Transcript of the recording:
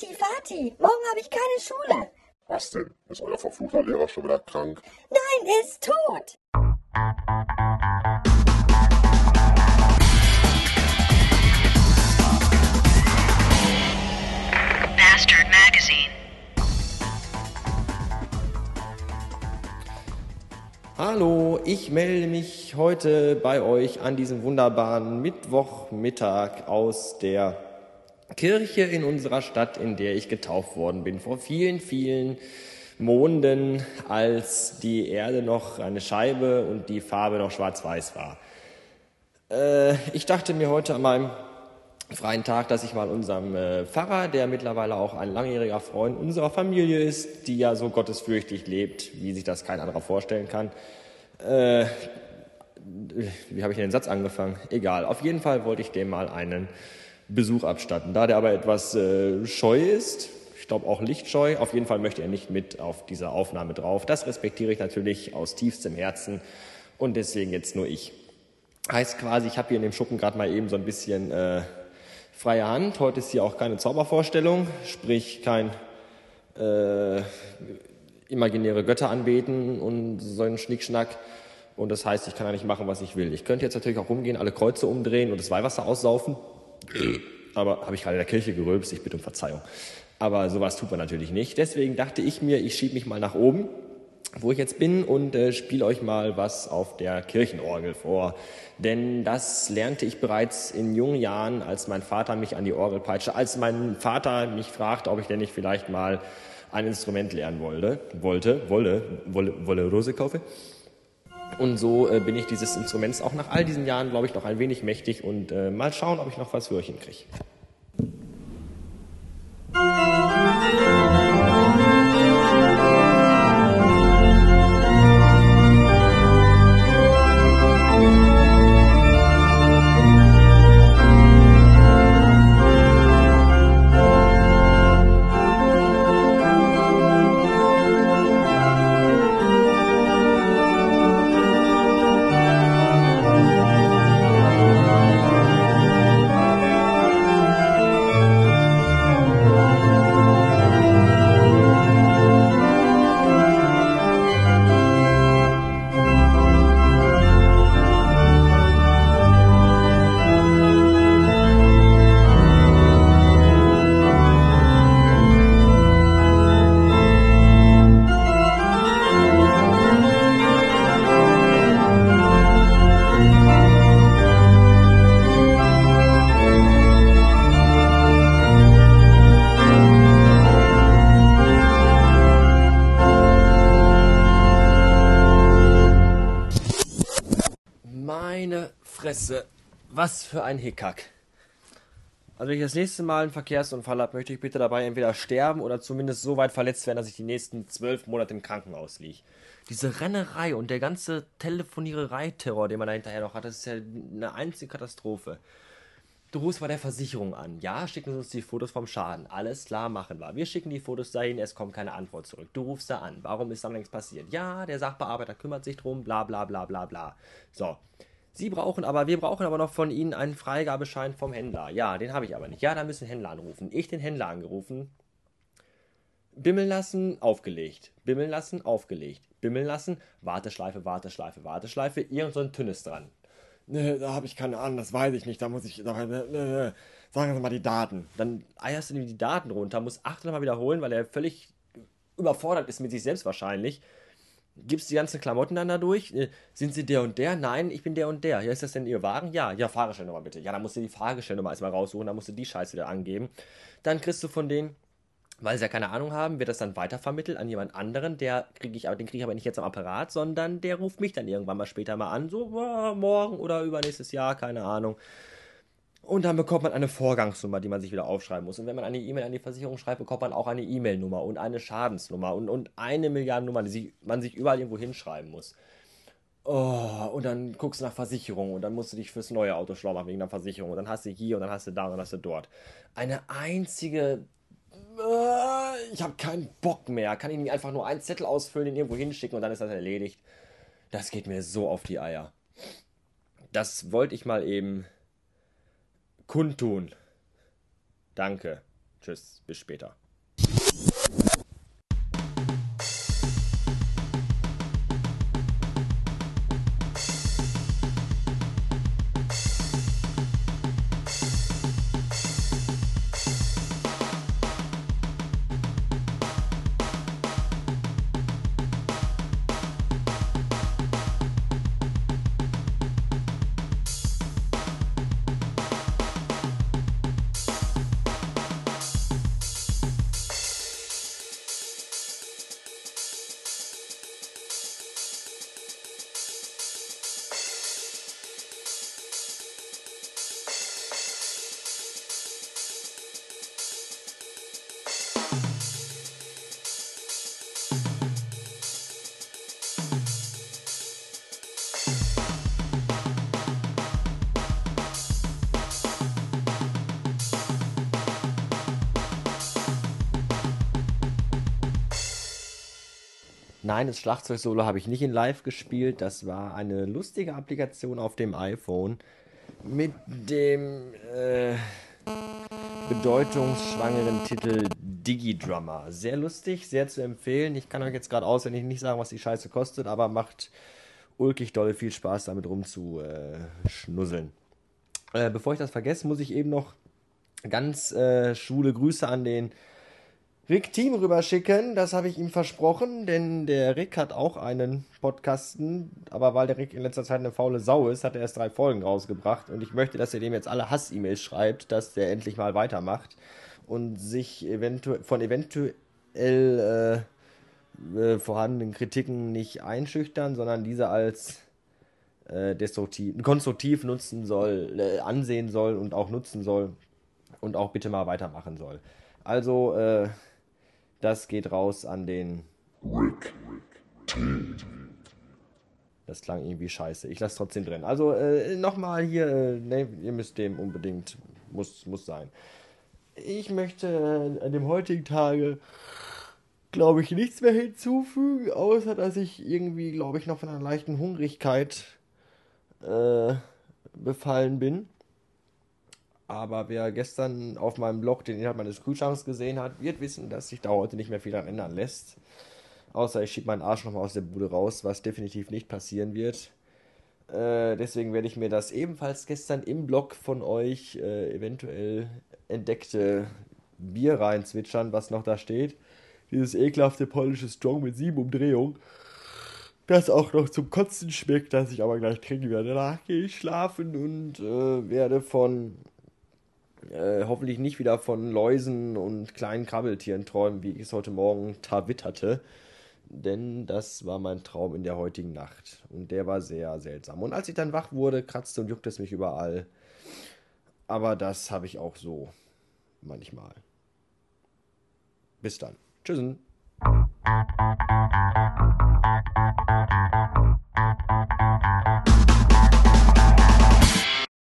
Vati, Vati, morgen habe ich keine Schule. Was denn? Ist euer verfluchter Lehrer schon wieder krank? Nein, er ist tot. Bastard Magazine. Hallo, ich melde mich heute bei euch an diesem wunderbaren Mittwochmittag aus der Kirche in unserer Stadt, in der ich getauft worden bin, vor vielen, vielen Monden, als die Erde noch eine Scheibe und die Farbe noch schwarz-weiß war. Äh, ich dachte mir heute an meinem freien Tag, dass ich mal unserem äh, Pfarrer, der mittlerweile auch ein langjähriger Freund unserer Familie ist, die ja so gottesfürchtig lebt, wie sich das kein anderer vorstellen kann. Äh, wie habe ich den Satz angefangen? Egal. Auf jeden Fall wollte ich dem mal einen Besuch abstatten. Da der aber etwas äh, scheu ist, ich glaube auch lichtscheu, auf jeden Fall möchte er nicht mit auf dieser Aufnahme drauf. Das respektiere ich natürlich aus tiefstem Herzen und deswegen jetzt nur ich. Heißt quasi, ich habe hier in dem Schuppen gerade mal eben so ein bisschen äh, freie Hand. Heute ist hier auch keine Zaubervorstellung, sprich kein äh, imaginäre Götter anbeten und so einen Schnickschnack. Und das heißt, ich kann eigentlich machen, was ich will. Ich könnte jetzt natürlich auch rumgehen, alle Kreuze umdrehen und das Weihwasser aussaufen. Aber habe ich gerade in der Kirche gerülpst, ich bitte um Verzeihung. Aber sowas tut man natürlich nicht. Deswegen dachte ich mir, ich schiebe mich mal nach oben, wo ich jetzt bin, und äh, spiele euch mal was auf der Kirchenorgel vor. Denn das lernte ich bereits in jungen Jahren, als mein Vater mich an die Orgel peitschte, als mein Vater mich fragte, ob ich denn nicht vielleicht mal ein Instrument lernen wollte, wollte, wolle, wolle, wolle Rose kaufe. Und so äh, bin ich dieses Instruments auch nach all diesen Jahren, glaube ich, noch ein wenig mächtig und äh, mal schauen, ob ich noch was für euch hinkriege. Fresse, was für ein Hickhack. Also wenn ich das nächste Mal einen Verkehrsunfall habe, möchte ich bitte dabei entweder sterben oder zumindest so weit verletzt werden, dass ich die nächsten zwölf Monate im Krankenhaus liege. Diese Rennerei und der ganze Telefoniererei-Terror, den man da hinterher noch hat, das ist ja eine einzige Katastrophe. Du rufst bei der Versicherung an. Ja, schicken Sie uns die Fotos vom Schaden. Alles klar, machen wir. Wir schicken die Fotos dahin, es kommt keine Antwort zurück. Du rufst da an. Warum ist dann längst passiert? Ja, der Sachbearbeiter kümmert sich drum, bla bla bla bla bla. So. Sie brauchen aber, wir brauchen aber noch von Ihnen einen Freigabeschein vom Händler. Ja, den habe ich aber nicht. Ja, da müssen Händler anrufen. Ich den Händler angerufen. Bimmeln lassen, aufgelegt. Bimmeln lassen, aufgelegt. Bimmeln lassen, Warteschleife, Warteschleife, Warteschleife. Irgend so ein Tünnes dran. Ne, da habe ich keine Ahnung, das weiß ich nicht. Da muss ich. Da, ne, ne, sagen Sie mal die Daten. Dann eierst du ihm die Daten runter, musst achtmal wiederholen, weil er völlig überfordert ist mit sich selbst wahrscheinlich. Gibst die ganzen Klamotten dann da durch? Äh, Sind Sie der und der? Nein, ich bin der und der. Ja, ist das denn Ihr Wagen? Ja, ja, Fahrgestellnummer bitte. Ja, dann musst du die Fahrgestellnummer erstmal raussuchen, dann musst du die Scheiße wieder angeben. Dann kriegst du von denen, weil sie ja keine Ahnung haben, wird das dann weitervermittelt an jemand anderen. Der kriege ich den kriege ich aber nicht jetzt am Apparat, sondern der ruft mich dann irgendwann mal später mal an. So morgen oder übernächstes Jahr, keine Ahnung. Und dann bekommt man eine Vorgangsnummer, die man sich wieder aufschreiben muss. Und wenn man eine E-Mail an die Versicherung schreibt, bekommt man auch eine E-Mail-Nummer und eine Schadensnummer und, und eine Milliardennummer, die sich, man sich überall irgendwo hinschreiben muss. Oh, und dann guckst du nach Versicherung und dann musst du dich fürs neue Auto schlau machen wegen der Versicherung. Und dann hast du hier und dann hast du da und dann hast du dort. Eine einzige. Äh, ich habe keinen Bock mehr. Kann ich nicht einfach nur einen Zettel ausfüllen, den irgendwo hinschicken und dann ist das erledigt. Das geht mir so auf die Eier. Das wollte ich mal eben kundtun. Danke. Tschüss, bis später. Nein, das Schlagzeug-Solo habe ich nicht in Live gespielt. Das war eine lustige Applikation auf dem iPhone mit dem äh, bedeutungsschwangeren Titel Digidrummer. Sehr lustig, sehr zu empfehlen. Ich kann euch jetzt gerade auswendig nicht sagen, was die Scheiße kostet, aber macht ulkig dolle viel Spaß, damit rumzuschnusseln. Äh, bevor ich das vergesse, muss ich eben noch ganz äh, schwule Grüße an den Rick Team rüberschicken. Das habe ich ihm versprochen, denn der Rick hat auch einen Podcasten, aber weil der Rick in letzter Zeit eine faule Sau ist, hat er erst drei Folgen rausgebracht und ich möchte, dass er dem jetzt alle Hass-E-Mails schreibt, dass der endlich mal weitermacht und sich eventu von eventuell äh, äh, vorhandenen Kritiken nicht einschüchtern, sondern diese als äh, destruktiv, konstruktiv nutzen soll, äh, ansehen soll und auch nutzen soll und auch bitte mal weitermachen soll. Also, äh, das geht raus an den Rick. Das klang irgendwie scheiße. Ich lasse trotzdem drin. Also äh, nochmal hier, äh, ne, ihr müsst dem unbedingt, muss, muss sein. Ich möchte äh, an dem heutigen Tage, glaube ich, nichts mehr hinzufügen, außer dass ich irgendwie, glaube ich, noch von einer leichten Hungrigkeit äh, befallen bin. Aber wer gestern auf meinem Blog den Inhalt meines Kühlschranks gesehen hat, wird wissen, dass sich da heute nicht mehr viel daran ändern lässt. Außer ich schiebe meinen Arsch nochmal aus der Bude raus, was definitiv nicht passieren wird. Äh, deswegen werde ich mir das ebenfalls gestern im Blog von euch äh, eventuell entdeckte Bier reinzwitschern, was noch da steht. Dieses ekelhafte polnische Strong mit sieben Umdrehungen. Das auch noch zum Kotzen schmeckt, das ich aber gleich trinken werde. Danach gehe ich schlafen und äh, werde von äh, hoffentlich nicht wieder von Läusen und kleinen Krabbeltieren träumen, wie ich es heute Morgen tawitterte. Denn das war mein Traum in der heutigen Nacht. Und der war sehr seltsam. Und als ich dann wach wurde, kratzte und juckte es mich überall. Aber das habe ich auch so manchmal. Bis dann. Tschüss.